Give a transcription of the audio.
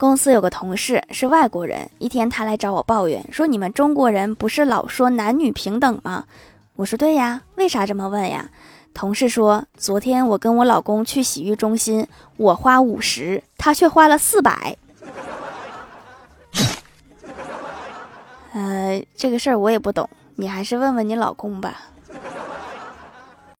公司有个同事是外国人，一天他来找我抱怨说：“你们中国人不是老说男女平等吗？”我说：“对呀，为啥这么问呀？”同事说：“昨天我跟我老公去洗浴中心，我花五十，他却花了四百。”呃，这个事儿我也不懂，你还是问问你老公吧。